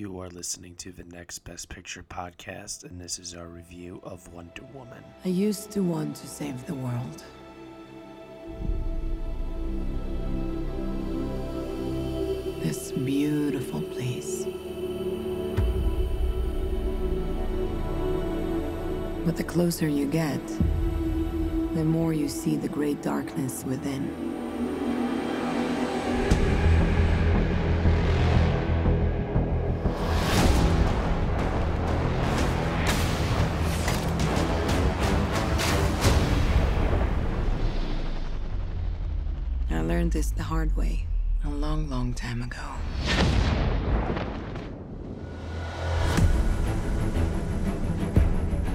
You are listening to the Next Best Picture podcast, and this is our review of Wonder Woman. I used to want to save the world. This beautiful place. But the closer you get, the more you see the great darkness within. Hard way a long, long time ago.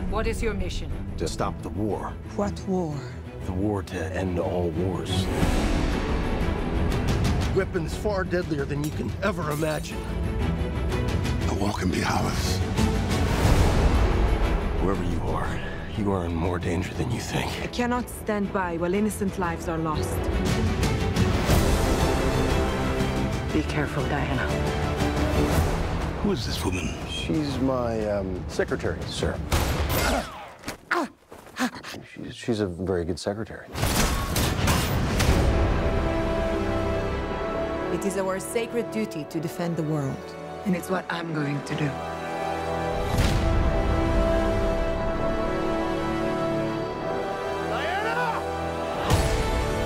What is your mission? to stop the war. What war? The war to end all wars. Weapons far deadlier than you can ever imagine. The war can be ours. Wherever you are, you are in more danger than you think. I cannot stand by while innocent lives are lost. Be careful, Diana. Who is this woman? She's my um, secretary, sir. She's, she's a very good secretary. It is our sacred duty to defend the world, and it's what I'm going to do.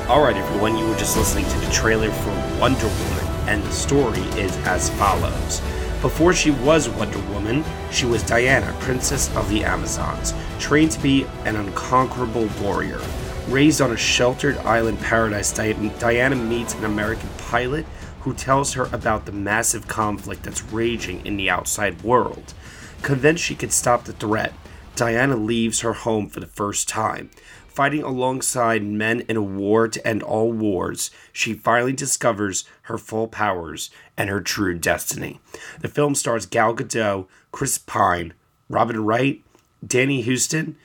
Alright, everyone, you were just listening to the trailer for Wonder Woman, and the story is as follows. Before she was Wonder Woman, she was Diana, Princess of the Amazons, trained to be an unconquerable warrior. Raised on a sheltered island paradise, Diana meets an American pilot who tells her about the massive conflict that's raging in the outside world. Convinced she could stop the threat, Diana leaves her home for the first time. Fighting alongside men in a war to end all wars, she finally discovers her full powers and her true destiny. The film stars Gal Gadot, Chris Pine, Robin Wright, Danny Huston,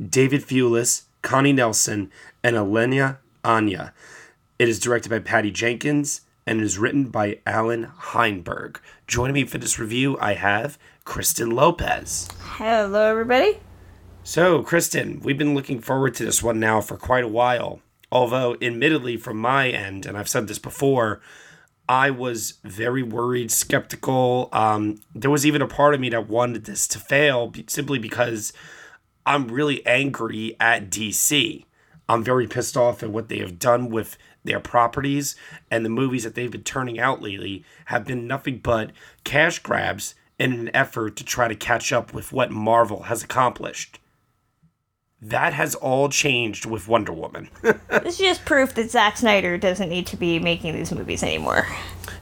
David Thewlis, Connie Nielsen, and Elena Anaya. It is directed by Patty Jenkins and is written by Allan Heinberg. Joining me for this review, I have Kristen Lopez. Hello, everybody. So, Kristen, we've been looking forward to this one now for quite a while. Although, admittedly, from my end, and I've said this before, I was very worried, skeptical. Um, there was even a part of me that wanted this to fail simply because I'm really angry at DC. I'm very pissed off at what they have done with their properties, and the movies that they've been turning out lately have been nothing but cash grabs in an effort to try to catch up with what Marvel has accomplished. That has all changed with Wonder Woman. This is just proof that Zack Snyder doesn't need to be making these movies anymore.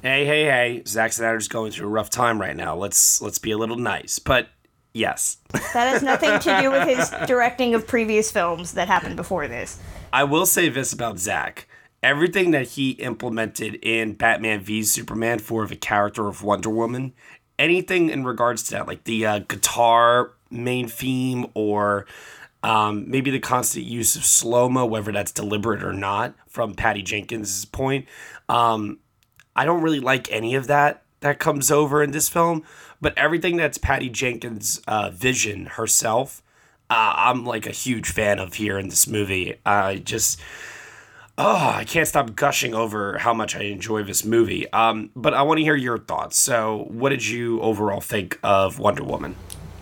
hey, hey, hey! Zack Snyder's going through a rough time right now. Let's let's be a little nice, but yes, That has nothing to do with his directing of previous films that happened before this. I will say this about Zack. Everything that he implemented in Batman v Superman for the character of Wonder Woman, anything in regards to that, like the uh, guitar main theme or um, maybe the constant use of slow mo, whether that's deliberate or not, from Patty Jenkins' point, um, I don't really like any of that that comes over in this film. But everything that's Patty Jenkins' uh, vision herself, uh, I'm like a huge fan of here in this movie. I just, oh, I can't stop gushing over how much I enjoy this movie. Um, but I want to hear your thoughts. So, what did you overall think of Wonder Woman?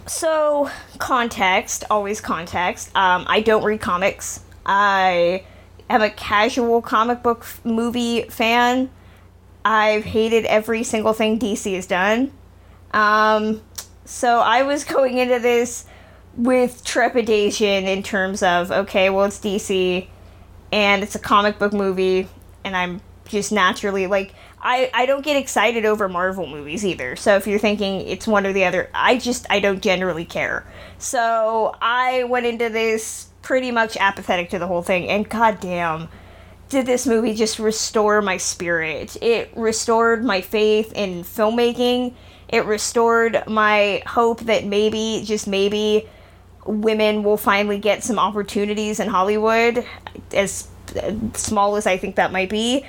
So, context, always context. Um, I don't read comics. I am a casual comic book f- movie fan. I've hated every single thing DC has done. Um, so I was going into this with trepidation in terms of okay, well, it's DC and it's a comic book movie, and I'm just naturally like I, I don't get excited over Marvel movies either. So if you're thinking it's one or the other, I just I don't generally care. So I went into this pretty much apathetic to the whole thing, and goddamn, did this movie just restore my spirit? It restored my faith in filmmaking. It restored my hope that maybe, just maybe, women will finally get some opportunities in Hollywood, as small as I think that might be.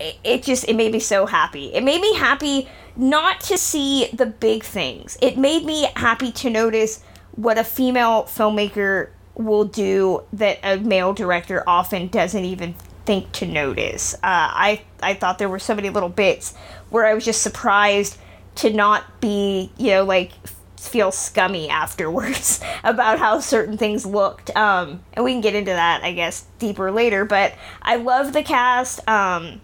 It, just it made me so happy. It made me happy not to see the big things. It made me happy to notice what a female filmmaker will do that a male director often doesn't even think to notice. Uh, I I thought there were so many little bits where I was just surprised to not be you know like feel scummy afterwards about how certain things looked. Um, and we can get into that I guess deeper later. But I love the cast. Um,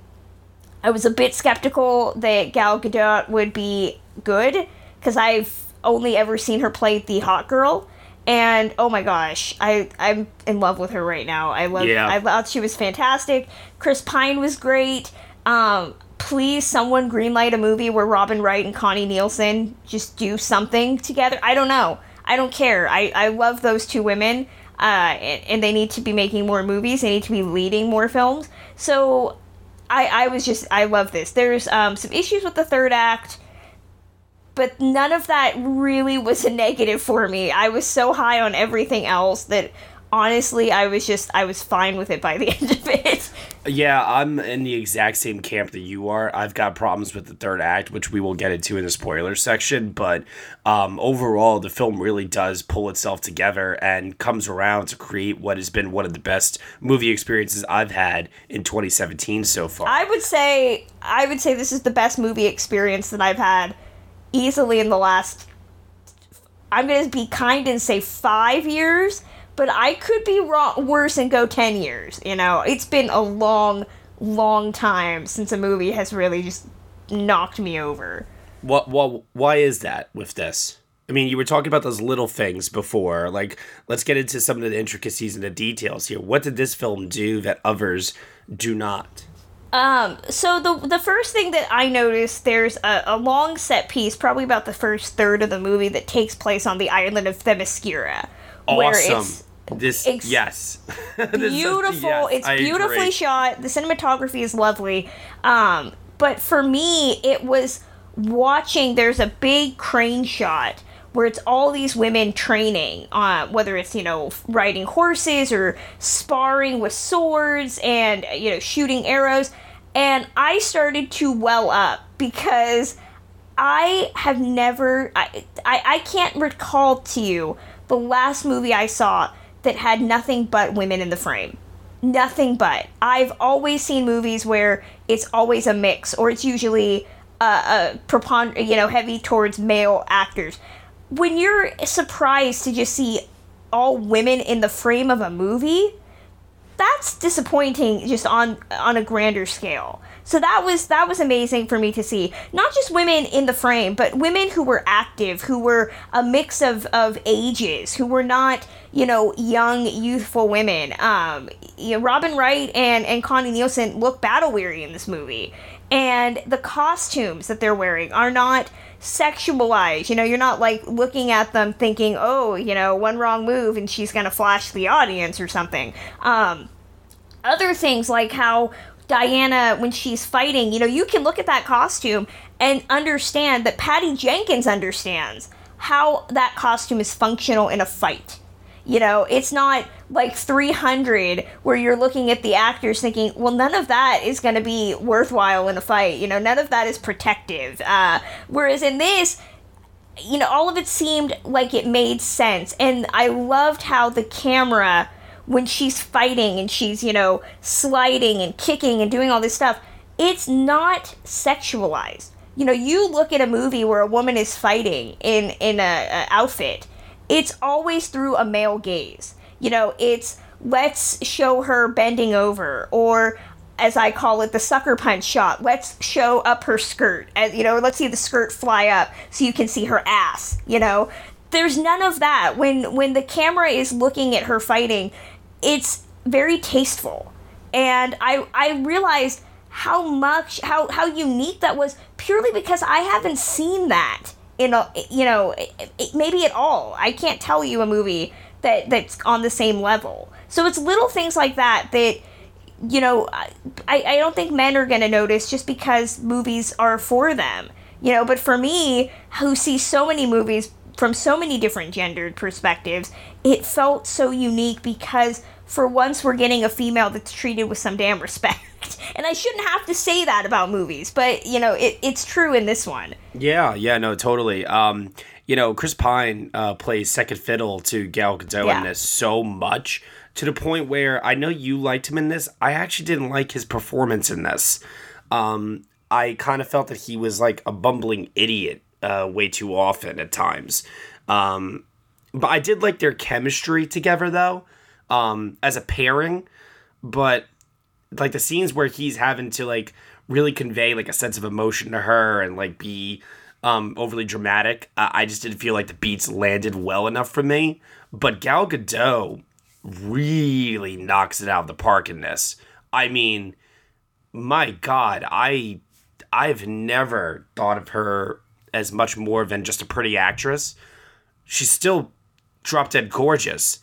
I was a bit skeptical that Gal Gadot would be good because I've only ever seen her play the hot girl and oh my gosh, I I'm in love with her right now. I love. Yeah. I thought she was fantastic. Chris Pine was great. Um, please, someone greenlight a movie where Robin Wright and Connie Nielsen just do something together. I don't know. I don't care. I I love those two women. Uh, and, and they need to be making more movies. They need to be leading more films. So, I I was just I love this. There's um some issues with the third act but none of that really was a negative for me. I was so high on everything else that honestly, I was just I was fine with it by the end of it. Yeah, I'm in the exact same camp that you are. I've got problems with the third act, which we will get into in the spoiler section. But um, overall, the film really does pull itself together and comes around to create what has been one of the best movie experiences I've had in 2017 so far. I would say I would say this is the best movie experience that I've had easily in the last I'm going to be kind and say 5 years, but I could be wrong worse and go 10 years, you know. It's been a long long time since a movie has really just knocked me over. What? What? Why is that with this? I mean, you were talking about those little things before. Like, let's get into some of the intricacies and the details here. What did this film do that others do not? Um, so the the first thing that I noticed, there's a, a long set piece, probably about the first third of the movie, that takes place on the island of Themyscira, where it's This ex- yes, This beautiful. yes, it's I beautifully agree. shot. The cinematography is lovely. Um, but for me, it was watching. There's a big crane shot where it's all these women training, uh, whether it's you know riding horses or sparring with swords and you know shooting arrows, and I started to well up because I have never I, I I can't recall to you the last movie I saw that had nothing but women in the frame. Nothing but. I've always seen movies where it's always a mix or it's usually a prepon you know heavy towards male actors. When you're surprised to just see all women in the frame of a movie, that's disappointing just on on a grander scale. So that was that was amazing for me to see. Not just women in the frame, but women who were active, who were a mix of, of ages, who were not, you know, young, youthful women. Um, you know, Robin Wright and, and Connie Nielsen look battle weary in this movie. And the costumes that they're wearing are not sexualized. You know, you're not like looking at them thinking, oh, you know, one wrong move and she's gonna flash the audience or something. Um, other things like how Diana, when she's fighting, you know, you can look at that costume and understand that Patty Jenkins understands how that costume is functional in a fight. You know, it's not like 300 where you're looking at the actors thinking, well, none of that is going to be worthwhile in a fight. You know, none of that is protective. Uh, whereas in this, you know, all of it seemed like it made sense. And I loved how the camera, when she's fighting and she's, you know, sliding and kicking and doing all this stuff, it's not sexualized. You know, you look at a movie where a woman is fighting in in a, a outfit, it's always through a male gaze. You know, it's let's show her bending over or as I call it, the sucker punch shot. Let's show up her skirt. And, you know, let's see the skirt fly up so you can see her ass. You know, there's none of that. When when the camera is looking at her fighting, it's very tasteful, and I I realized how much how how unique that was purely because I haven't seen that in a you know maybe at all. I can't tell you a movie that that's on the same level. So it's little things like that that you know, I, I don't think men are going to notice just because movies are for them. You know, but for me, who sees so many movies from so many different gendered perspectives, it felt so unique because for once we're getting a female that's treated with some damn respect. And I shouldn't have to say that about movies, but you know, it, it's true in this one. Yeah, yeah, no, totally. Um, you know, Chris Pine uh, plays second fiddle to Gal Gadot Yeah. in this so much to the point where I know you liked him in this. I actually didn't like his performance in this. Um, I kind of felt that he was like a bumbling idiot uh, way too often at times. Um, but I did like their chemistry together though, um, as a pairing. But like the scenes where he's having to like really convey like a sense of emotion to her and like be um overly dramatic uh, i just didn't feel like the beats landed well enough for me. But gal gadot really knocks it out of the park in this. I mean my god i i've never thought of her as much more than just a pretty actress. She's still drop dead gorgeous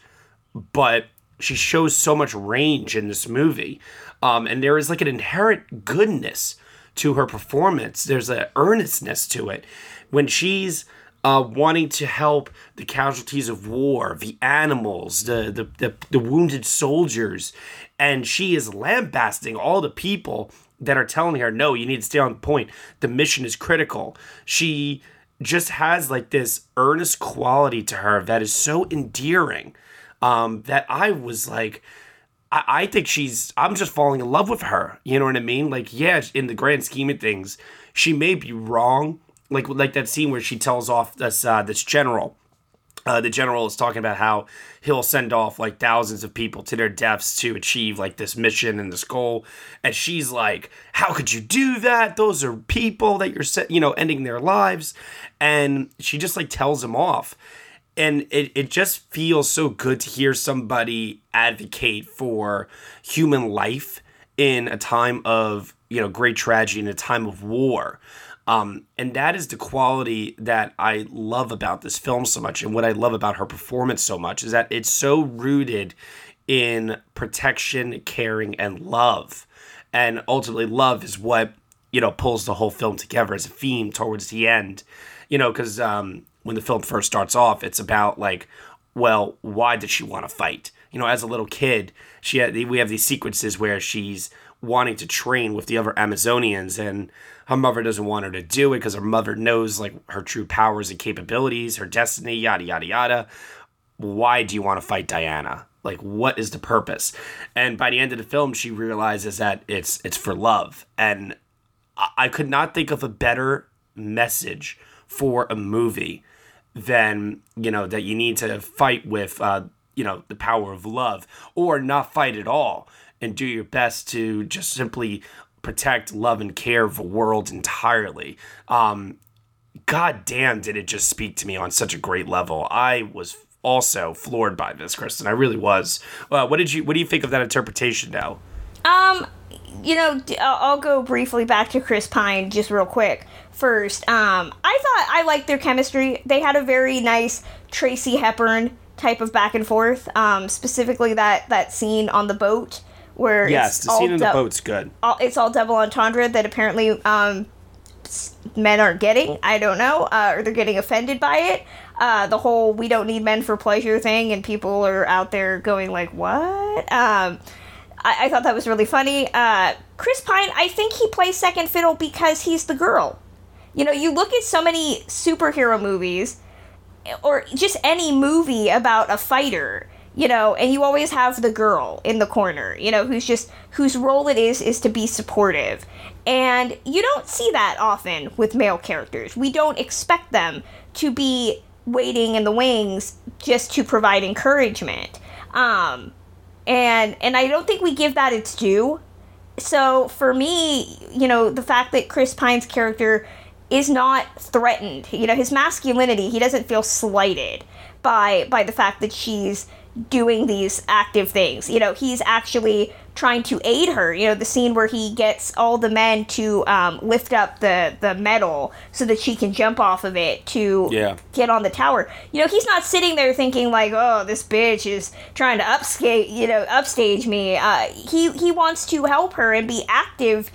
but she shows so much range in this movie. Um, and there is like an inherent goodness to her performance. There's an earnestness to it. When she's uh, wanting to help the casualties of war, the animals, the, the, the, the wounded soldiers, and she is lambasting all the people that are telling her, no, you need to stay on point. The mission is critical. She just has like this earnest quality to her that is so endearing um, that I was like, I, I think she's, I'm just falling in love with her. You know what I mean? Like, yeah, in the grand scheme of things, she may be wrong. Like, like that scene where she tells off this, uh, this general. Uh, the general is talking about how he'll send off like thousands of people to their deaths to achieve like this mission and this goal. And she's like, How could you do that? Those are people that you're, you know, ending their lives. And she just like tells him off and it, it just feels so good to hear somebody advocate for human life in a time of you know great tragedy in a time of war. Um, and that is the quality that i love about this film so much and what i love about her performance so much is that it's so rooted in protection caring and love. And ultimately love is what you know pulls the whole film together as a theme towards the end. You know because um, when the film first starts off it's about like well why did she want to fight? You know as a little kid she had we have these sequences where she's wanting to train with the other amazonians and her mother doesn't want her to do it because her mother knows like her true powers and capabilities her destiny yada yada yada. Why do you want to fight diana? Like what is the purpose? And by the end of the film she realizes that it's it's for love. And I- I could not think of a better message for a movie than you know that you need to fight with uh, you know the power of love or not fight at all and do your best to just simply protect love and care of the world entirely. Um god damn did it just speak to me on such a great level. I was also floored by this kristen. I really was. Uh, what did you what do you think of that interpretation now Um, you know, I'll go briefly back to Chris Pine just real quick first. Um, I thought I liked their chemistry. They had a very nice Tracy Hepburn type of back and forth. Um, specifically that that scene on the boat where yes it's the all scene in the boat's good all, it's all double entendre that apparently um, men aren't getting. I don't know, uh, or they're getting offended by it. Uh, the whole "we don't need men for pleasure" thing, and people are out there going like, "What?" I, I thought that was really funny. Uh, Chris Pine, I think he plays second fiddle because he's the girl. You know, you look at so many superhero movies, or just any movie about a fighter, you know, and you always have the girl in the corner, you know, who's just whose role it is is to be supportive. And you don't see that often with male characters. We don't expect them to be waiting in the wings just to provide encouragement. Um and and I don't think we give that its due. So for me, you know, the fact that Chris Pine's character is not threatened, you know, his masculinity, he doesn't feel slighted by by the fact that she's doing these active things. You know, he's actually trying to aid her. You know, the scene where he gets all the men to um, lift up the the metal so that she can jump off of it to Yeah. get on the tower. You know, he's not sitting there thinking like, "Oh, this bitch is trying to upscale, you know, upstage me." Uh, he he wants to help her and be active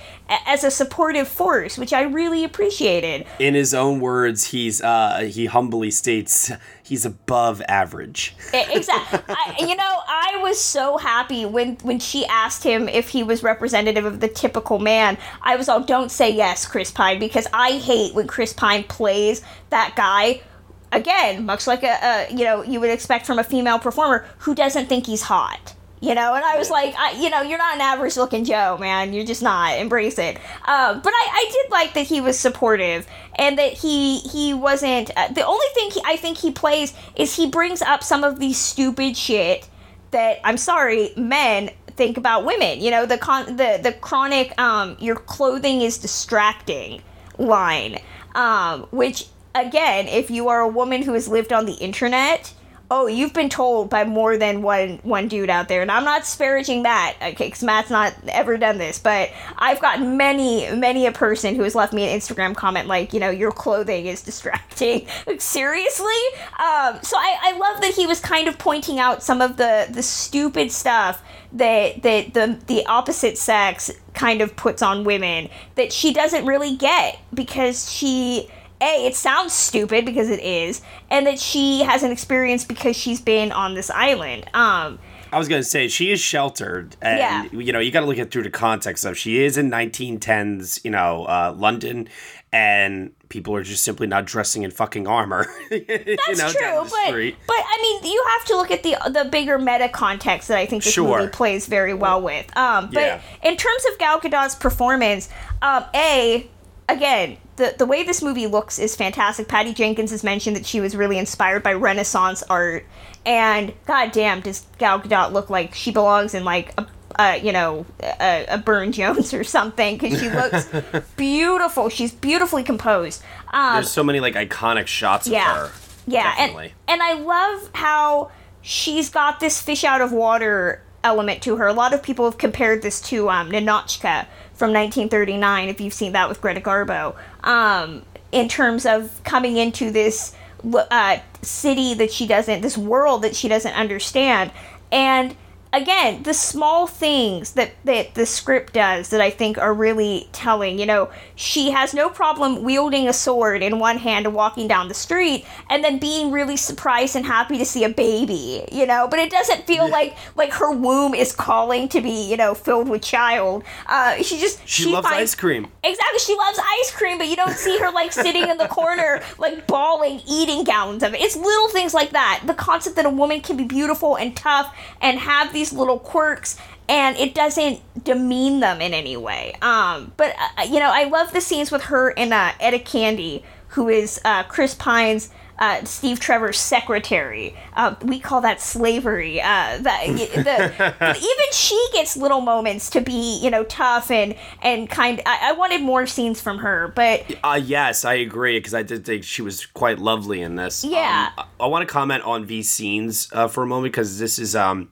as a supportive force, which I really appreciated. In his own words, he's uh, he humbly states he's above average. exactly. I, you know, I was so happy when when she asked him if he was representative of the typical man. I was all, "Don't say yes, Chris Pine," because I hate when Chris Pine plays that guy. Again, much like a, a you know you would expect from a female performer who doesn't think he's hot. You know, and I was like, I, you know, you're not an average looking Joe, man. You're just not. Embrace it. Um, but I, I did like that he was supportive and that he he wasn't. Uh, the only thing he, I think he plays is he brings up some of these stupid shit that I'm sorry, men think about women. You know, the con the the chronic um, your clothing is distracting line, um, which again, if you are a woman who has lived on the internet oh, you've been told by more than one one dude out there, and I'm not disparaging that, okay, because Matt's not ever done this, but I've gotten many, many a person who has left me an Instagram comment like, you know, your clothing is distracting. like, seriously? Um, so I, I love that he was kind of pointing out some of the the stupid stuff that that the the opposite sex kind of puts on women that she doesn't really get because she a, it sounds stupid because it is, and that she has an experience because she's been on this island. Um, I was gonna say she is sheltered, and Yeah. you know you got to look at through the context of she is in 1910s, you know, uh, London, and people are just simply not dressing in fucking armor. you that's know, true, but street. but I mean, you have to look at the the bigger meta context that I think this Sure. movie plays very well with. Um, but Yeah. in terms of Gal Gadot's performance, um, a again. The, the way this movie looks is fantastic. Patty Jenkins has mentioned that she was really inspired by Renaissance art, and goddamn, does Gal Gadot look like she belongs in like a, uh, you know, a, a Burne-Jones or something? Because she looks beautiful. She's beautifully composed. Um, There's so many like iconic shots of her. Yeah, Definitely. and and I love how she's got this fish out of water element to her. A lot of people have compared this to um, from 1939, if you've seen that with Greta Garbo, um, in terms of coming into this uh, city that she doesn't, this world that she doesn't understand, and again, the small things that, that the script does that I think are really telling. You know, she has no problem wielding a sword in one hand and walking down the street, and then being really surprised and happy to see a baby. You know, but it doesn't feel like like her womb is calling to be you know filled with child. Uh, she just She, loves finds- ice cream. Exactly, she loves ice cream, but you don't see her like sitting in the corner, like bawling, eating gallons of it. It's little things like that. The concept that a woman can be beautiful and tough and have these little quirks, and it doesn't demean them in any way. Um, but uh, you know, I love the scenes with her and uh, Etta Candy, who is uh, Chris Pine's. Uh, Steve Trevor's secretary. Uh, we call that slavery. Uh, the, the, even she gets little moments to be, you know, tough and and kind. I, I wanted more scenes from her, but Uh, yes, I agree because I did think she was quite lovely in this. Yeah. Um, I, I want to comment on these scenes uh, for a moment because this is um,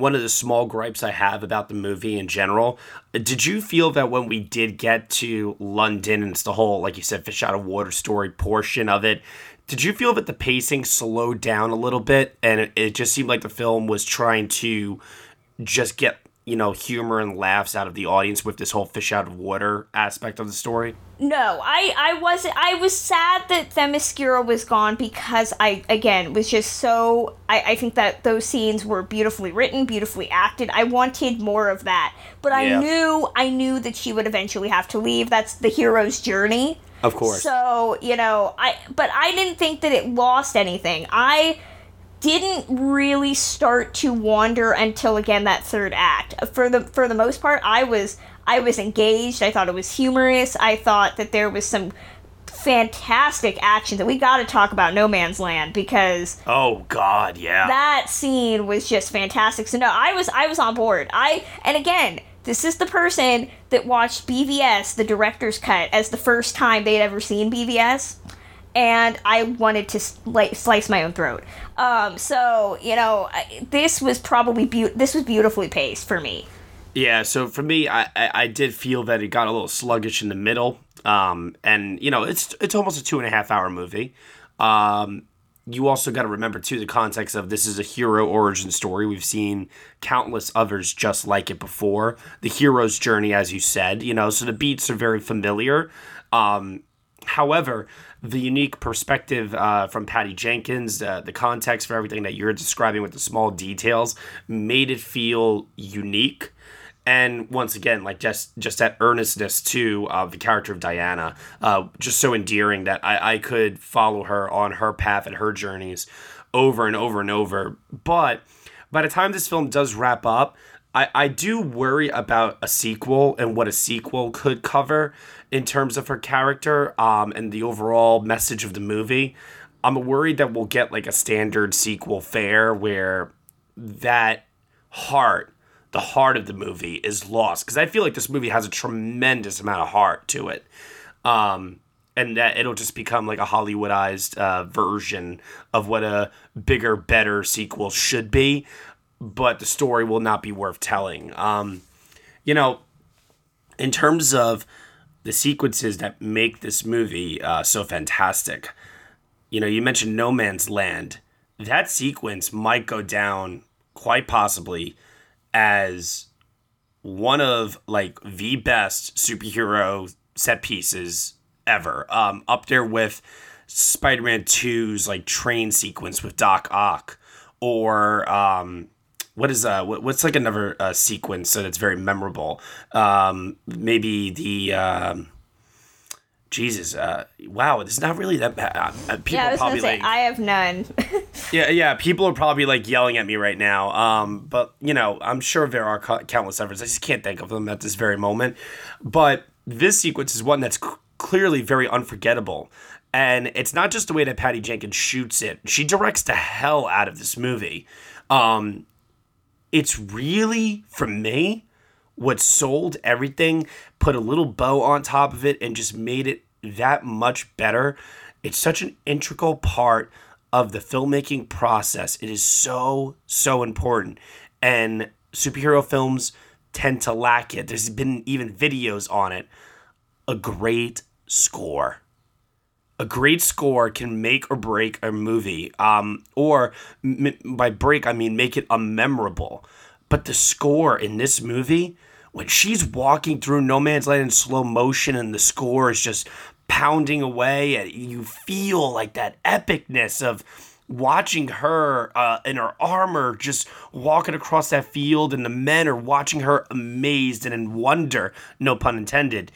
one of the small gripes I have about the movie in general. Did you feel that when we did get to London and it's the whole, like you said, fish out of water story portion of it? Did you feel that the pacing slowed down a little bit and it, it just seemed like the film was trying to just get you know humor and laughs out of the audience with this whole fish out of water aspect of the story? no, I I wasn't. I was sad that Themyscira was gone because I again was just so. I I think that those scenes were beautifully written, beautifully acted. I wanted more of that, but I knew I knew that she would eventually have to leave. That's the hero's journey. Of course. So, you know, I but I didn't think that it lost anything. I didn't really start to wander until again that third act. For the for the most part, I was I was engaged. I thought it was humorous. I thought that there was some fantastic action that we got to talk about No Man's Land because Oh God, yeah. that scene was just fantastic. So no, I was I was on board. I and again, this is the person that watched BVS, the director's cut, as the first time they'd ever seen BVS, and I wanted to sli- slice my own throat. Um, so you know, I- this was probably beau- this was beautifully paced for me. yeah. So for me, I, I I did feel that it got a little sluggish in the middle. Um, and you know, it's it's almost a two and a half hour movie. Um, you also got to remember too the context of this is a hero origin story. We've seen countless others just like it before. The hero's journey, as you said, you know, so the beats are very familiar. Um, however, the unique perspective uh, from Patty Jenkins, uh, the context for everything that you're describing with the small details, made it feel unique. And once again like just just that earnestness too of the character of diana uh, just so endearing that I, I could follow her on her path and her journeys over and over and over. But by the time this film does wrap up I, I do worry about a sequel and what a sequel could cover in terms of her character um, and the overall message of the movie i'm worried that we'll get like a standard sequel fare where that heart the heart of the movie is lost because I feel like this movie has a tremendous amount of heart to it. Um, and that it'll just become like a Hollywoodized uh, version of what a bigger, better sequel should be, but the story will not be worth telling. Um, you know, in terms of the sequences that make this movie uh, so fantastic, you know, you mentioned No Man's Land. That sequence might go down quite possibly as one of like the best superhero set pieces ever. Um, up there with Spider-Man 2's like train sequence with Doc Ock, or um, what is uh what, what's like another uh, sequence that's very memorable? Um, maybe the um, Jesus, uh, wow, it's not really that bad. Uh, people yeah, I was probably gonna say like, I have none. yeah, yeah. People are probably like yelling at me right now. Um, but you know, I'm sure there are co- countless others. I just can't think of them at this very moment. But this sequence is one that's c- clearly very unforgettable, and it's not just the way that Patty Jenkins shoots it. She directs the hell out of this movie. Um, it's really for me what sold everything, put a little bow on top of it, and just made it that much better. It's such an integral part of the filmmaking process. It is so, so important. And superhero films tend to lack it. There's been even videos on it. A great score. A great score can make or break a movie. Um, or m- by break, I mean make it unmemorable. But the score in this movie, when she's walking through no man's land in slow motion and the score is just pounding away and you feel like that epicness of watching her uh, in her armor just walking across that field and the men are watching her amazed and in wonder no pun intended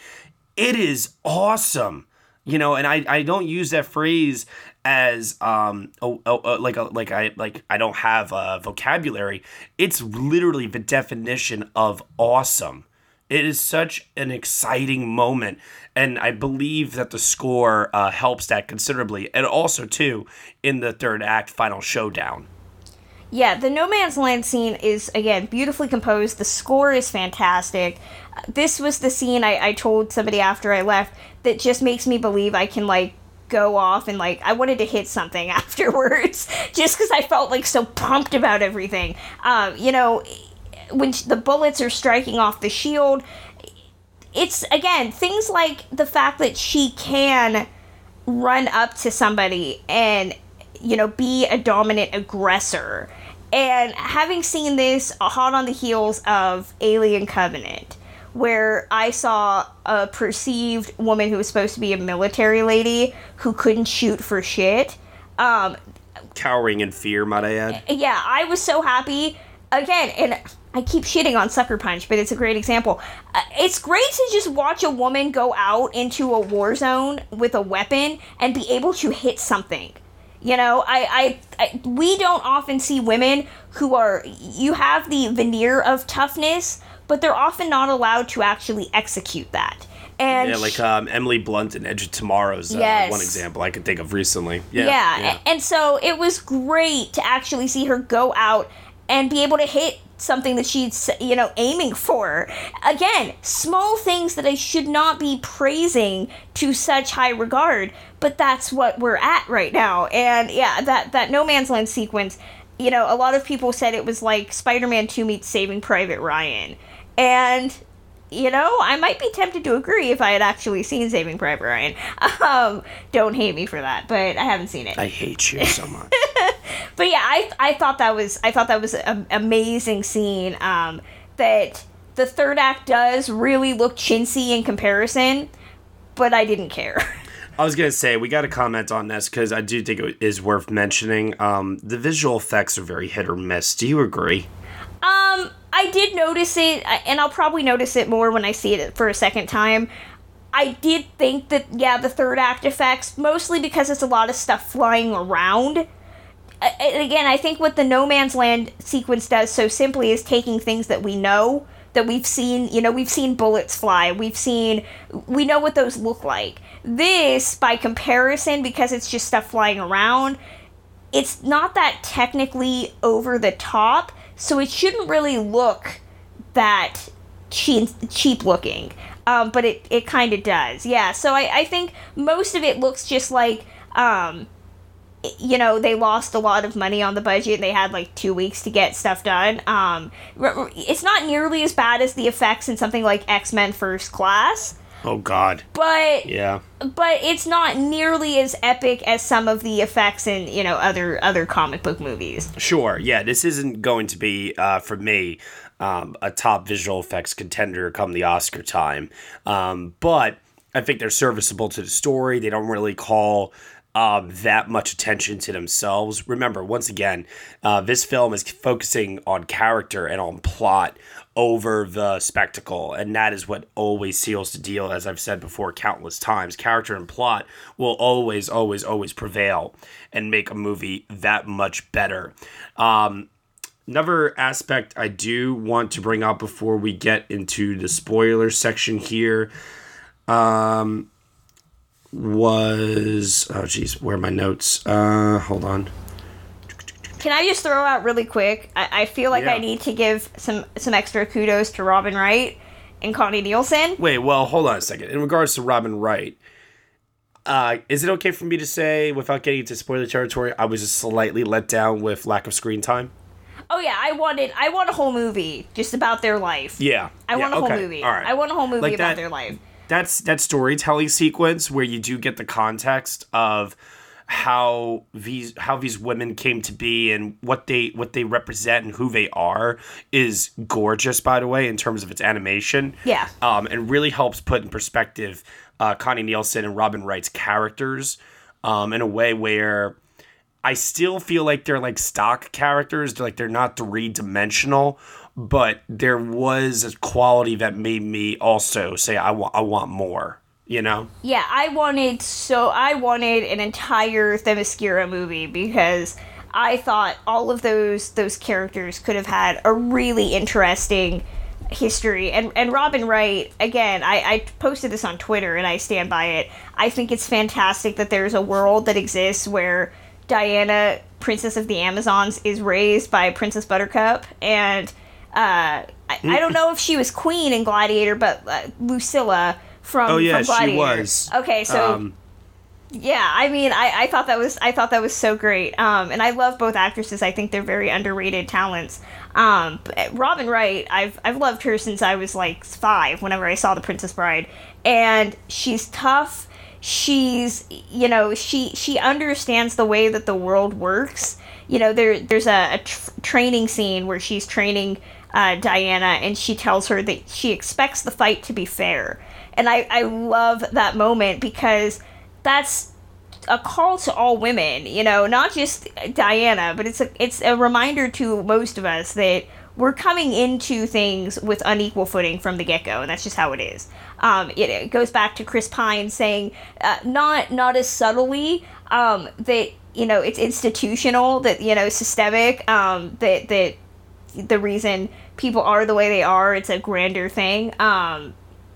it is awesome you know and i, I don't use that phrase as um oh, oh, oh, like a, like i like i don't have a vocabulary. It's literally the definition of awesome. It is such an exciting moment and i believe that the score uh, helps that considerably. And also too in the third act final showdown Yeah, the No Man's Land scene is again beautifully composed. The score is fantastic. This was the scene I, I told somebody after I left that just makes me believe I can like go off and like I wanted to hit something afterwards just because I felt like so pumped about everything. Um, you know, when the bullets are striking off the shield, it's again things like the fact that she can run up to somebody and you know be a dominant aggressor and having seen this hot on the heels of alien covenant where i saw a perceived woman who was supposed to be a military lady who couldn't shoot for shit um cowering in fear might i add yeah, I was so happy. Again, and I keep shitting on Sucker Punch, but it's a great example. Uh, it's great to just watch a woman go out into a war zone with a weapon and be able to hit something. You know, I, I, I we don't often see women who are you have the veneer of toughness, but they're often not allowed to actually execute that. And yeah like um, emily blunt in edge of tomorrow's uh, Yes. one example i could think of recently yeah yeah, a- and so it was great to actually see her go out and be able to hit something that she's you know aiming for again small things that i should not be praising to such high regard but that's what we're at right now and yeah that that no man's land sequence you know a lot of people said it was like spider-man 2 meets saving private ryan and you know, I might be tempted to agree if I had actually seen Saving Private Ryan. Um, don't hate me for that, but I haven't seen it. I hate you so much. but yeah, I I thought that was I thought that was an amazing scene. Um, that the third act does really look chintzy in comparison, but I didn't care. I was gonna say we got to comment on this because I do think it is worth mentioning. Um, the visual effects are very hit or miss. Do you agree? Um, I did notice it, and I'll probably notice it more when I see it for a second time. I did think that yeah, the third act effects mostly because it's a lot of stuff flying around. And again, I think what the No Man's Land sequence does so simply is taking things that we know that we've seen, you know, we've seen bullets fly, we've seen, we know what those look like. This, by comparison, because it's just stuff flying around, it's not that technically over the top, so it shouldn't really look that cheap, cheap looking. Um, but it, it kind of does. Yeah, so I, I think most of it looks just like, um, you know, they lost a lot of money on the budget. And they had like two weeks to get stuff done. Um, it's not nearly as bad as the effects in something like X Men First Class. Oh God. But yeah. But it's not nearly as epic as some of the effects in you know other other comic book movies. Sure. Yeah. This isn't going to be uh, for me um, a top visual effects contender come the Oscar time. Um, but I think they're serviceable to the story. They don't really call um, that much attention to themselves. Remember, once again, uh, this film is focusing on character and on plot over the spectacle, and that is what always seals the deal. As I've said before countless times, character and plot will always, always, always prevail and make a movie that much better. Um, another aspect I do want to bring up before we get into the spoiler section here. Um, was oh geez, where are my notes? Uh, hold on. Can I just throw out really quick? I, I feel like Yeah. I need to give some some extra kudos to Robin Wright and Connie Nielsen. Wait, well, hold on a second. In regards to Robin Wright, uh, is it okay for me to say, without getting into spoiler territory, I was just slightly let down with lack of screen time? Oh yeah, I wanted I want a whole movie just about their life. Yeah, I yeah, want a whole movie. All right, I want a whole movie Like about that- their life. that's that storytelling sequence where you do get the context of how these how these women came to be and what they what they represent and who they are is gorgeous by the way in terms of its animation Yeah. um and really helps put in perspective uh connie nielsen and robin wright's characters um in a way where I still feel like they're like stock characters. They're like they're not three dimensional, but there was a quality that made me also say I want I want more. You know? Yeah, I wanted so I wanted an entire Themyscira movie because I thought all of those those characters could have had a really interesting history. And and Robin Wright again I, I posted this on Twitter and I stand by it. I think it's fantastic that there's a world that exists where Diana Princess of the Amazons is raised by Princess Buttercup. And uh, I, I don't know if she was queen in Gladiator but uh, Lucilla from Oh yeah, from she was. Okay, so Um, yeah, I mean, I, I thought that was I thought that was so great. Um, and I love both actresses. I think they're very underrated talents. Um, Robin Wright, I've I've loved her since I was like five. Whenever I saw The Princess Bride, and she's tough. She's you know she she understands the way that the world works. You know there there's a, a tr- training scene where she's training uh, Diana, and she tells her that she expects the fight to be fair. And I, I love that moment because that's a call to all women, you know, not just Diana, but it's a it's a reminder to most of us that we're coming into things with unequal footing from the get go, and that's just how it is. Um, it, it goes back to Chris Pine saying, uh, not not as subtly um, that you know it's institutional, that you know systemic, um, that that the reason people are the way they are, it's a grander thing. Um,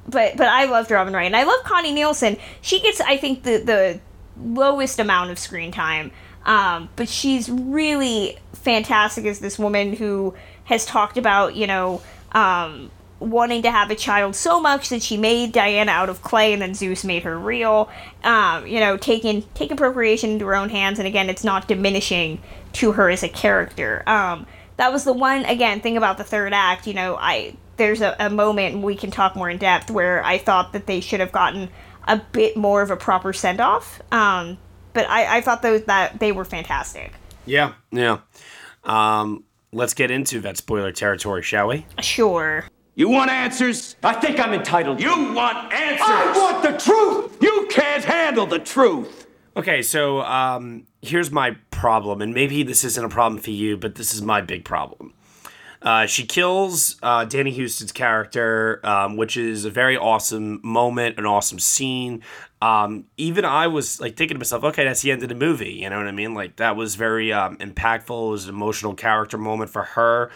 but but I loved Robin Wright and I love Connie Nielsen. She gets I think the the lowest amount of screen time. Um, but she's really fantastic as this woman who has talked about, you know, um, wanting to have a child so much that she made Diana out of clay and then Zeus made her real. Um, you know, taking taking procreation into her own hands and again it's not diminishing to her as a character. Um, that was the one again thing about the third act, you know, I there's a, a moment we can talk more in depth where I thought that they should have gotten a bit more of a proper send off. Um, but I, I thought those that they were fantastic. Yeah, yeah. Um, let's get into that spoiler territory, shall we? Sure. You want answers? I think I'm entitled. You want answers? I want the truth! You can't handle the truth! Okay, so um, here's my problem, and maybe this isn't a problem for you, but this is my big problem. Uh, she kills uh, Danny Huston's character, um, which is a very awesome moment, an awesome scene. Um, even I was like thinking to myself, okay, that's the end of the movie. You know what I mean? Like that was very um, impactful. It was an emotional character moment for her.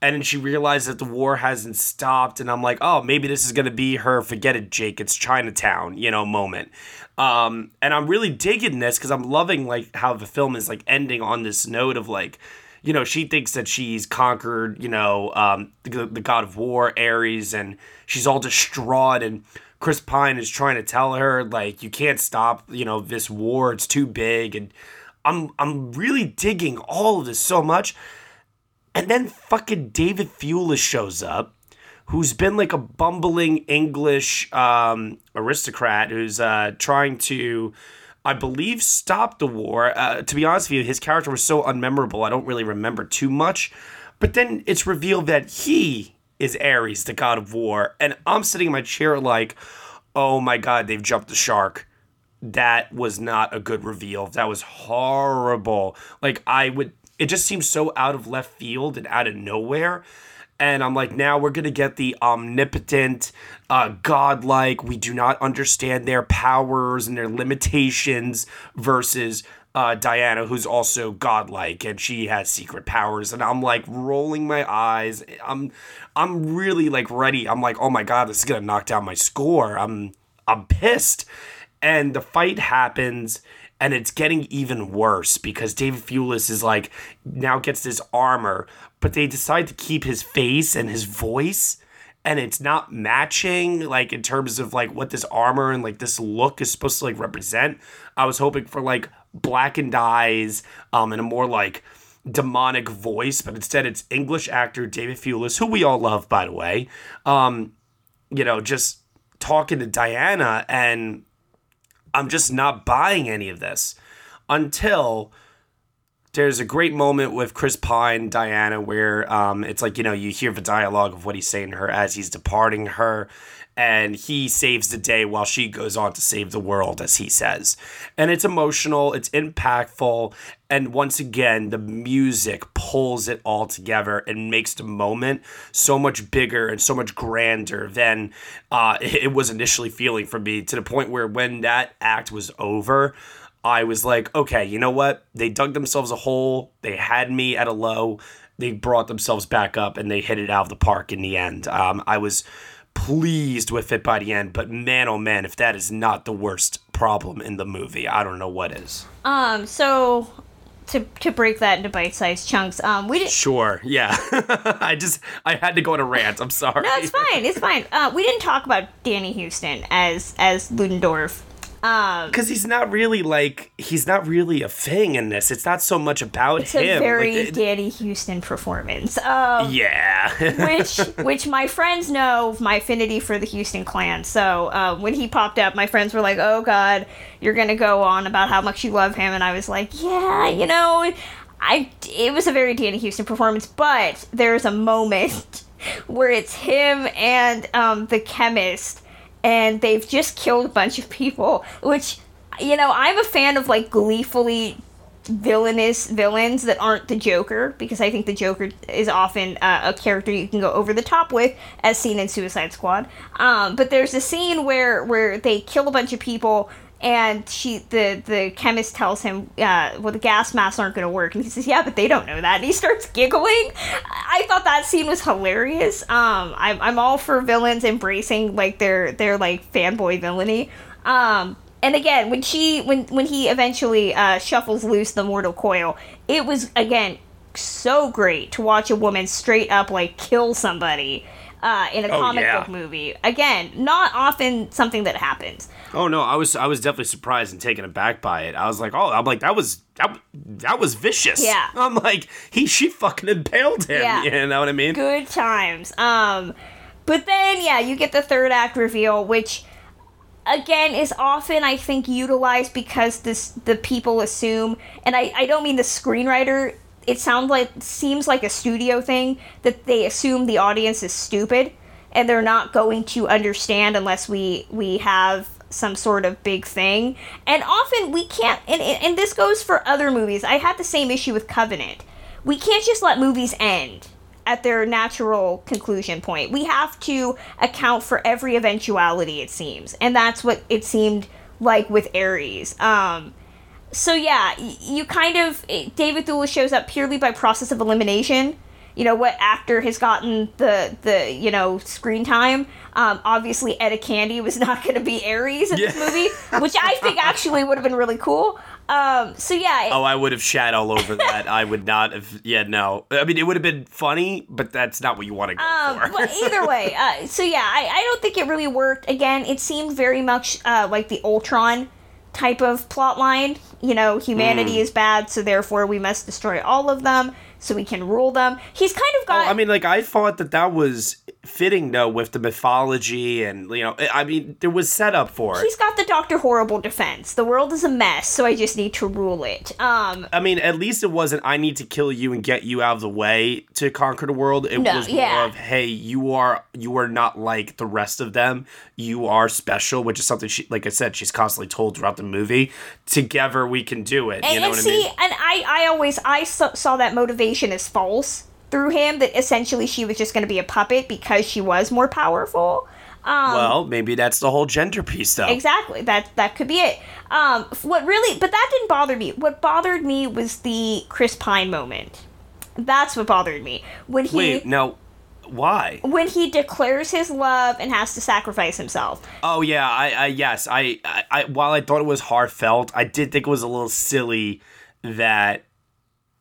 And then she realized that the war hasn't stopped, and I'm like, oh, maybe this is gonna be her forget it, Jake. It's Chinatown, you know, moment. Um, and I'm really digging this because I'm loving like how the film is like ending on this note of like you know, she thinks that she's conquered, you know, um, the, the god of war, Ares, and she's all distraught. And Chris Pine is trying to tell her, like, you can't stop, you know, this war. It's too big. And I'm, I'm really digging all of this so much. And then fucking David Thewlis shows up, who's been like a bumbling English um, aristocrat who's uh, trying to I believe, stopped the war. Uh, to be honest with you, his character was so unmemorable, I don't really remember too much. But then it's revealed that he is Ares, the god of war. And I'm sitting in my chair like, oh my god, they've jumped the shark. That was not a good reveal. That was horrible. Like, I would, it just seems so out of left field and out of nowhere and I'm like, now we're gonna get the omnipotent, uh, godlike. We do not understand their powers and their limitations versus uh, Diana, who's also godlike and she has secret powers. And I'm like rolling my eyes. I'm, I'm really like ready. I'm like, oh my god, this is gonna knock down my score. I'm, I'm pissed. And the fight happens and it's getting even worse because David Thewlis is like now gets this armor, but they decide to keep his face and his voice and it's not matching like in terms of like what this armor and like this look is supposed to like represent. I was hoping for like blackened eyes um and a more like demonic voice, but instead it's English actor David Thewlis, who we all love by the way. Um you know, just talking to Diana and I'm just not buying any of this until there's a great moment with Chris Pine, Diana, where um, it's like, you know, you hear the dialogue of what he's saying to her as he's departing her, and he saves the day while she goes on to save the world, as he says. And it's emotional, it's impactful, and once again, the music pulls it all together and makes the moment so much bigger and so much grander than uh, it was initially feeling for me, to the point where when that act was over, I was like, okay, you know what? They dug themselves a hole. They had me at a low. They brought themselves back up and they hit it out of the park in the end. Um, I was pleased with it by the end, but man, oh man, if that is not the worst problem in the movie, I don't know what is. Um, so to to break that into bite-sized chunks, um, we didn't. Sure, yeah. I just I had to go on a rant. I'm sorry. No, it's fine. It's fine. Uh, we didn't talk about Danny Huston as as Ludendorff. Um, because he's not really like he's not really a thing in this. It's not so much about it's him. a very Like, Danny Huston performance. Um, yeah. which which my friends know my affinity for the Huston clan. So uh, when he popped up, my friends were like, "Oh God, you're gonna go on about how much you love him," and I was like, "Yeah, you know." I it was a very Danny Huston performance, but there's a moment where it's him and um, the chemist, and they've just killed a bunch of people. Which you know, I'm a fan of like gleefully villainous villains that aren't the Joker because I think the Joker is often uh, a character you can go over the top with, as seen in Suicide Squad. Um, but there's a scene where where they kill a bunch of people. And she, the the chemist tells him, uh, "Well, the gas masks aren't going to work." And he says, "Yeah, but they don't know that." And he starts giggling. I thought that scene was hilarious. Um, I'm I'm all for villains embracing like their their like fanboy villainy. Um, and again, when she when when he eventually uh, shuffles loose the mortal coil, it was again so great to watch a woman straight up like kill somebody uh, in a Oh, comic yeah. book movie. Again, not often something that happens. Oh no, I was I was definitely surprised and taken aback by it. I was like, oh, I'm like that was that, that was vicious. Yeah. I'm like he she fucking impaled him. Yeah. You know what I mean? Good times. Um, But then, yeah, you get the third act reveal, which again is often I think utilized because this the people assume, and I I don't mean the screenwriter. It sounds like seems like a studio thing that they assume the audience is stupid and they're not going to understand unless we we have some sort of big thing. And often we can't. And and this goes for other movies. I had the same issue with Covenant. We can't just let movies end at their natural conclusion point. We have to account for every eventuality, it seems. And that's what it seemed like with Ares. Um, so, yeah, you kind of. David Thewlis shows up purely by process of elimination. You know, what actor has gotten the, the you know, screen time. Um, obviously, Etta Candy was not going to be Ares in this movie, which I think actually would have been really cool. Um, so, yeah. Oh, I would have shat all over that. I would not have. Yeah, no. I mean, it would have been funny, but that's not what you want to go Um, for. but either way, uh, so yeah, I, I don't think it really worked. Again, it seemed very much uh, like the Ultron type of plot line. You know, humanity Mm. is bad, so therefore we must destroy all of them so we can rule them. He's kind of got. Oh, I mean, like I thought that that was fitting though with the mythology, and you know, I mean, there was setup for it. He's got the Doctor Horrible defense. The world is a mess, so I just need to rule it. Um, I mean, at least it wasn't I need to kill you and get you out of the way to conquer the world. It No, was yeah. more of hey, you are you are not like the rest of them. You are special, which is something she like I said, she's constantly told throughout the movie. Together we can do it. and, you know and what see, I mean? and I, I always I saw, saw that motivation as false through him. That essentially she was just going to be a puppet because she was more powerful. Um, well, maybe that's the whole gender piece though. Exactly. That that could be it. Um, what really, but that didn't bother me. What bothered me was the Chris Pine moment. That's what bothered me when he Wait, no. Why? when he declares his love and has to sacrifice himself. Oh yeah, I, I yes, I, I, I, while I thought it was heartfelt, I did think it was a little silly that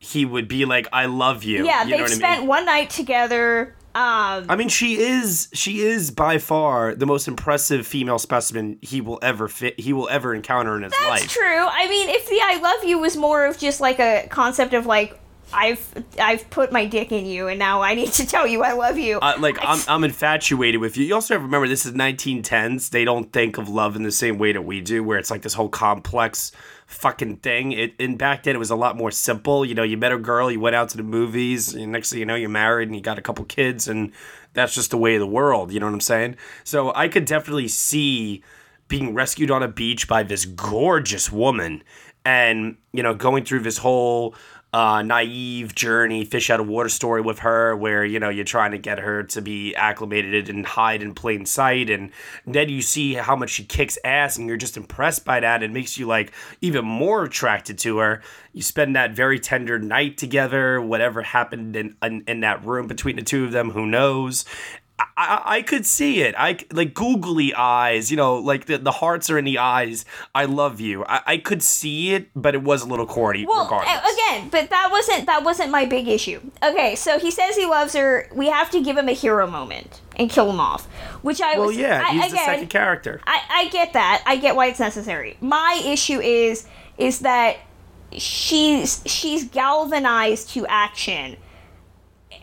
he would be like, "I love you." yeah, you they've know what I spent mean? one night together. Um, I mean, she is she is by far the most impressive female specimen he will ever fit he will ever encounter in his that's life. That's true. I mean, if the "I love you" was more of just like a concept of like. I've I've put my dick in you, and now I need to tell you I love you. Uh, like I'm, I'm infatuated with you. You also have to remember this is 1910s. They don't think of love in the same way that we do, where it's like this whole complex fucking thing. It and back then it was a lot more simple. You know, you met a girl, you went out to the movies, and next thing you know, you're married and you got a couple kids, and that's just the way of the world. You know what I'm saying? So I could definitely see being rescued on a beach by this gorgeous woman, and you know, going through this whole uh, naive journey, fish out of water story with her, where you know you're trying to get her to be acclimated and hide in plain sight, and then you see how much she kicks ass, and you're just impressed by that. It makes you like even more attracted to her. You spend that very tender night together. Whatever happened in in, in that room between the two of them, who knows? I, I, I could see it. I like googly eyes, you know, like the, the hearts are in the eyes. I love you. I, I could see it, but it was a little corny. Well, regardless. again, but that wasn't that wasn't my big issue. Okay, so he says he loves her. We have to give him a hero moment and kill him off, which I well, was. yeah, I, he's again, the second character. I, I get that. I get why it's necessary. My issue is is that she's she's galvanized to action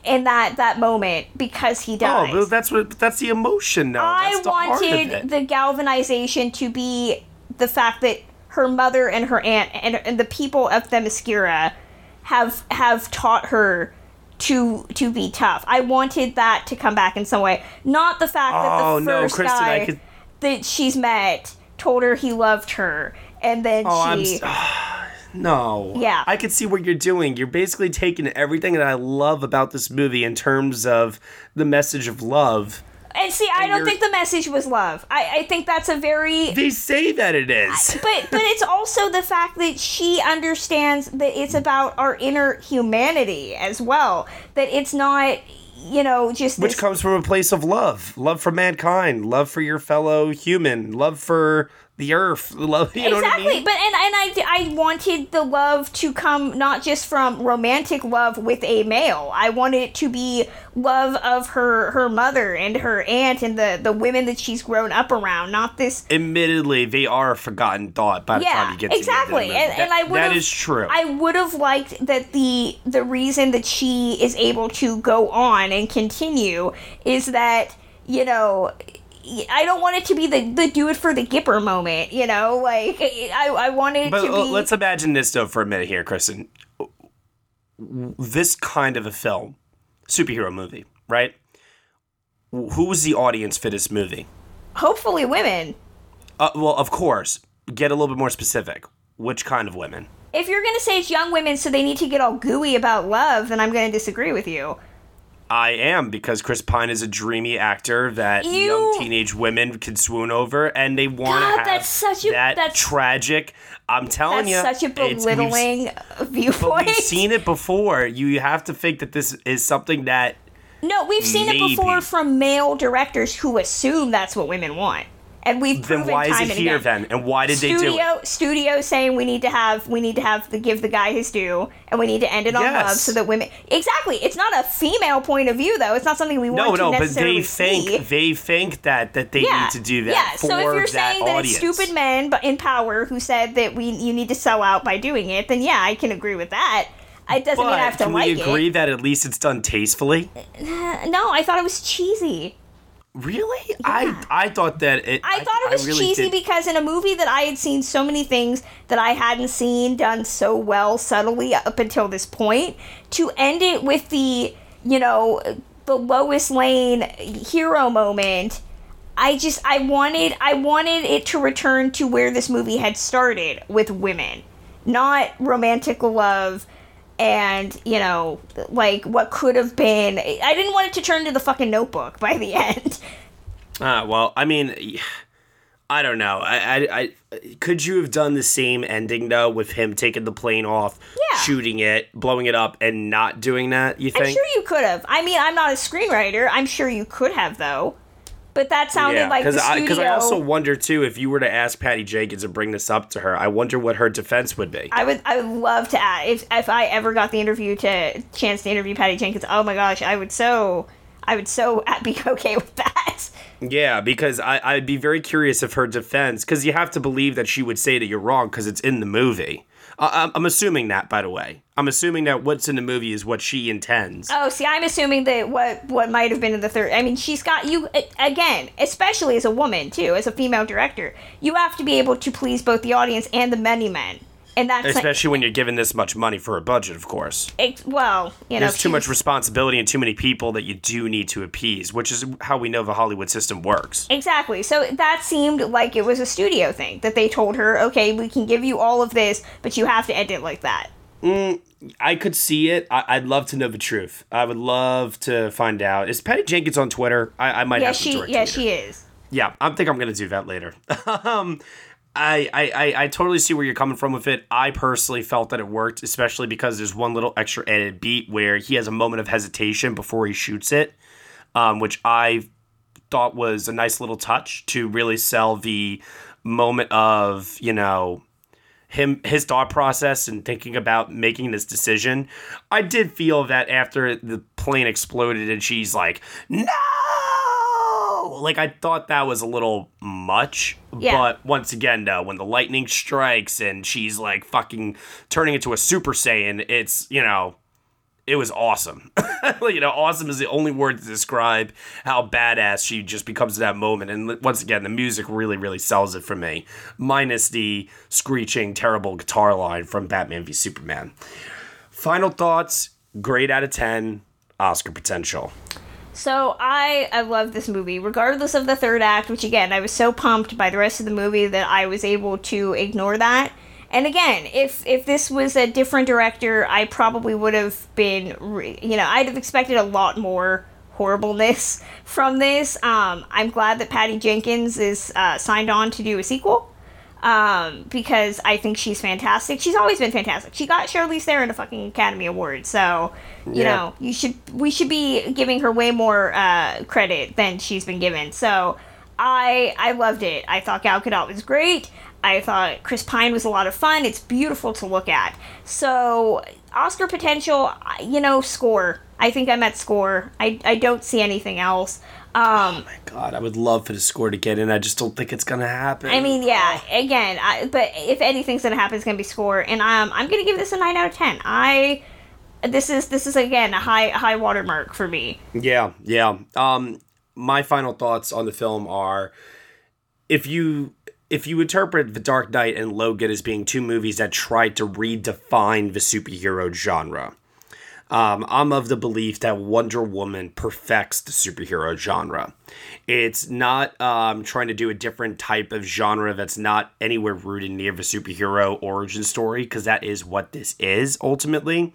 in that that moment because he oh, dies. Oh, that's what that's the emotion now. I That's the heart of wanted the galvanization to be the fact that her mother and her aunt and, and the people of Themyscira have have taught her to to be tough. I wanted that to come back in some way, not the fact that Oh, the no, first Kristen, guy could- that she's met told her he loved her, and then Oh, I'm she. No. Yeah. I can see what you're doing. You're basically taking everything that I love about this movie in terms of the message of love. and see, I and don't think the message was love. I, I think that's a very They say that it is. but but it's also the fact that she understands that it's about our inner humanity as well. That it's not, you know, just Which this, comes from a place of love. Love for mankind, love for your fellow human, love for the earth, love, you know exactly. what I mean? But and and I I wanted the love to come not just from romantic love with a male. I wanted it to be love of her her mother and her aunt and the the women that she's grown up around. Not this Admittedly, they are a forgotten thought by the time yeah, you get to exactly. the end of the movie. And, and I would That is true. I would have liked that the the reason that she is able to go on and continue is that you know. I don't want it to be the, the do it for the Gipper moment, you know. Like I, I want it But to be. let's imagine this though for a minute here, Kristen. This kind of a film, superhero movie, right? Who was the audience for this movie? hopefully, women. Uh, well, of course. Get a little bit more specific. Which kind of women? If you're gonna say it's young women, so they need to get all gooey about love, then I'm gonna disagree with you. I am because Chris Pine is a dreamy actor that You- young teenage women can swoon over, and they want to have that's such a- that that's- tragic. I'm telling That's you, such a belittling viewpoint. we've seen it before. You have to think that this is something that No, we've seen it before from male directors who assume that's what women want, and we've then why is it here again. then? And why did they do studio it? studio saying we need to have we need to have the give the guy his due and we need to end it on Yes. love so that women exactly it's not a female point of view though it's not something we No, want no, to but necessarily they think see. they think that that they yeah, need to do that yeah. for so if you're that saying that audience. it's stupid men but in power who said that we you need to sell out by doing it, then yeah, I can agree with that. It doesn't but mean I have to can like we agree it. that at least it's done tastefully? Uh, no, I thought it was cheesy. Really? I I thought that it. I, thought it was really cheesy did- because in a movie that I had seen so many things that I hadn't seen done so well subtly up until this point, to end it with the, you know, the Lois Lane hero moment. I just I wanted I wanted it to return to where this movie had started with women, not romantic love and you know like what could have been I didn't want it to turn to the fucking notebook by the end. Ah, well, I mean, I don't know. I, I, I, could you have done the same ending though with him taking the plane off, Yeah. shooting it, blowing it up, and not doing that? You think I'm sure you could have. I mean, I'm not a screenwriter. I'm sure you could have, though. But that sounded like the studio. because I, I also wonder too if you were to ask Patty Jenkins and bring this up to her, I wonder what her defense would be. I would, I would love to add if if I ever got the interview to chance to interview Patty Jenkins. Oh my gosh, I would so, I would so be okay with that. Yeah, because I, I'd be very curious if her defense, because you have to believe that she would say that you're wrong because it's in the movie. I, I'm, I'm assuming that, by the way. I'm assuming that what's in the movie is what she intends. Oh, see, I'm assuming that what what might have been in the third. I mean, she's got you again, especially as a woman too, as a female director. You have to be able to please both the audience and the many men, and that's Especially when you're given this much money for a budget, of course. Ex- well, you know, There's too much responsibility and too many people that you do need to appease, which is how we know the Hollywood system works. Exactly. So that seemed like it was a studio thing that they told her, okay, we can give you all of this, but you have to end it like that. I could see it. I- I'd love to know the truth. I would love to find out. Is Patty Jenkins on Twitter? I, I might yeah, have to she. direct Yeah, she is. Yeah, I think I'm gonna do that later. um, I, I, I totally see where you're coming from with it. I personally felt that it worked, especially because there's one little extra added beat where he has a moment of hesitation before he shoots it, um, which I thought was a nice little touch to really sell the moment of you know him his thought process and thinking about making this decision. I did feel that after the plane exploded and she's like, "No!" Like I thought that was a little much. Yeah. But once again though, when the lightning strikes and she's like fucking turning into a super saiyan, it's, you know, it was awesome. you know, awesome is the only word to describe how badass she just becomes at that moment. And once again, the music really, really sells it for me, minus the screeching, terrible guitar line from Batman v Superman. Final thoughts grade out of 10, Oscar potential. So I I love this movie, regardless of the third act. Which again, I was so pumped by the rest of the movie that I was able to ignore that. And again, if if this was a different director, I probably would have been, re- you know, I'd have expected a lot more horribleness from this. Um, I'm glad that Patty Jenkins is uh, signed on to do a sequel um, because I think she's fantastic. She's always been fantastic. She got Charlize Theron a fucking Academy Award, so you Yeah. know you should we should be giving her way more uh, credit than she's been given. So I I loved it. I thought Gal Gadot was great. I thought Chris Pine was a lot of fun. It's beautiful to look at. So Oscar potential, you know, score. I think I'm at score. I I don't see anything else. Um, oh my God, I would love for the score to get in. I just don't think it's gonna happen. I mean, yeah. Again, I, but if anything's gonna happen, it's gonna be score, and um, I'm gonna give this a nine out of ten. I this is this is again a high high watermark for me. Yeah, yeah. Um, my final thoughts on the film are if you if you interpret The Dark Knight and Logan as being two movies that tried to redefine the superhero genre, um, I'm of the belief that Wonder Woman perfects the superhero genre. It's not um, trying to do a different type of genre that's not anywhere rooted near the superhero origin story, because that is what this is ultimately.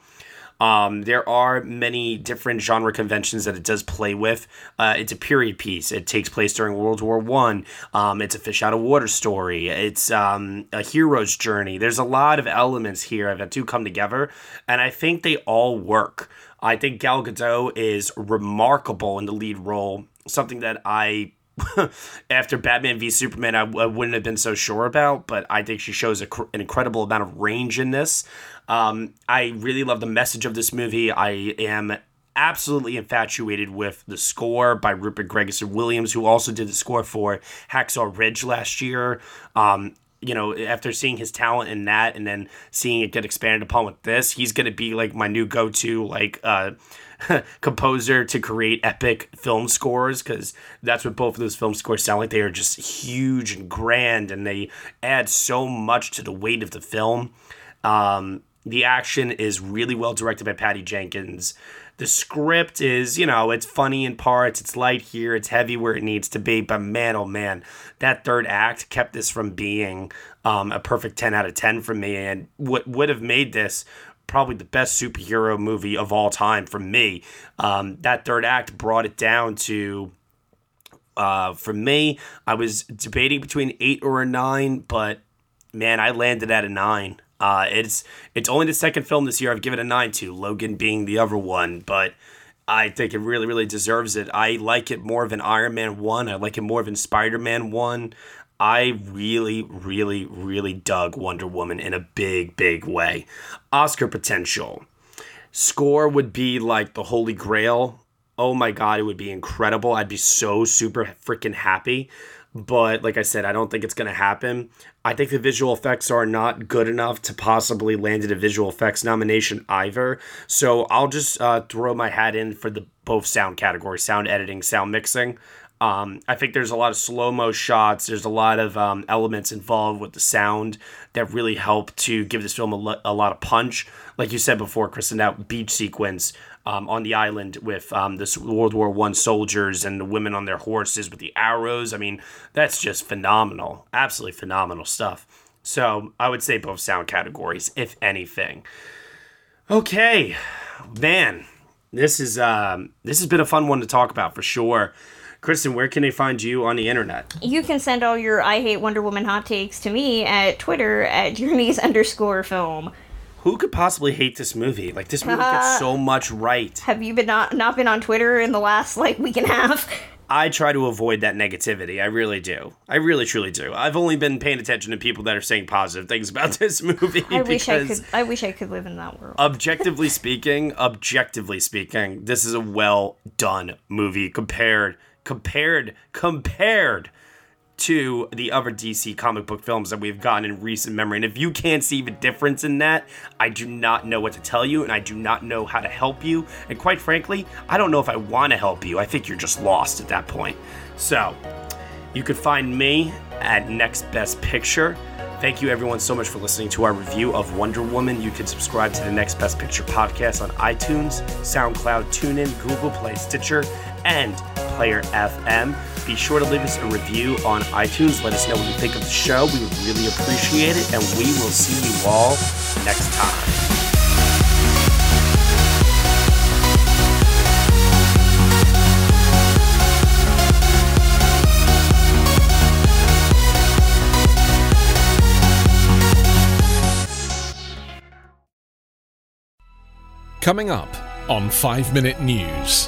Um, there are many different genre conventions that it does play with. Uh, it's a period piece. It takes place during World War One. Um, it's a fish out of water story. It's um, a hero's journey. There's a lot of elements here that do come together, and I think they all work. I think Gal Gadot is remarkable in the lead role. Something that I after Batman v Superman, I, wouldn't have been so sure about, but I think she shows a, an incredible amount of range in this. Um, I really love the message of this movie. I am absolutely infatuated with the score by Rupert Gregson Williams, who also did the score for Hacksaw Ridge last year. Um, you know, after seeing his talent in that and then seeing it get expanded upon with this, he's going to be like my new go to, like, uh, composer to create epic film scores because that's what both of those film scores sound like. They are just huge and grand and they add so much to the weight of the film. Um, the action is really well directed by Patty Jenkins. The script is, you know, it's funny in parts, it's light here, it's heavy where it needs to be, but man, oh man, that third act kept this from being um, a perfect 10 out of 10 for me. And what would have made this probably the best superhero movie of all time for me. Um, that third act brought it down to. Uh, for me, I was debating between eight or a nine, but man, I landed at a nine. Uh, it's it's only the second film this year I've given a nine to, Logan being the other one, but I think it really, really deserves it. I like it more than Iron Man 1. I like it more than Spider Man 1. I really, really, really dug Wonder Woman in a big, big way. Oscar potential. Score would be like the holy grail. Oh my God, it would be incredible. I'd be so super freaking happy. But like I said, I don't think it's going to happen. I think the visual effects are not good enough to possibly land a visual effects nomination either. So I'll just uh, throw my hat in for the both sound categories sound editing, sound mixing. Um, I think there's a lot of slow mo shots. There's a lot of um, elements involved with the sound that really help to give this film a, lo- a lot of punch. Like you said before, Kristen, that beach sequence um, on the island with um, the World War One soldiers and the women on their horses with the arrows. I mean, that's just phenomenal. Absolutely phenomenal stuff. So I would say both sound categories, if anything. Okay, man, this is um, this has been a fun one to talk about for sure. Kristen, where can they find you on the internet? You can send all your I hate Wonder Woman hot takes to me at Twitter at journeys underscore film. Who could possibly hate this movie? Like this movie uh, gets so much right. Have you been not not been on Twitter in the last like week and a half? I try to avoid that negativity. I really do. I really truly do. I've only been paying attention to people that are saying positive things about this movie. I wish I could. I wish I could live in that world. Objectively speaking, objectively speaking, this is a well done movie compared compared compared to the other DC comic book films that we've gotten in recent memory. And if you can't see the difference in that, I do not know what to tell you and I do not know how to help you. And quite frankly, I don't know if I want to help you. I think you're just lost at that point. So, you could find me at Next Best Picture. Thank you, everyone, so much for listening to our review of Wonder Woman. You can subscribe to the Next Best Picture podcast on iTunes, SoundCloud, TuneIn, Google Play, Stitcher, and Player FM. Be sure to leave us a review on iTunes. Let us know what you think of the show. We would really appreciate it, and we will see you all next time. Coming up on 5 Minute News,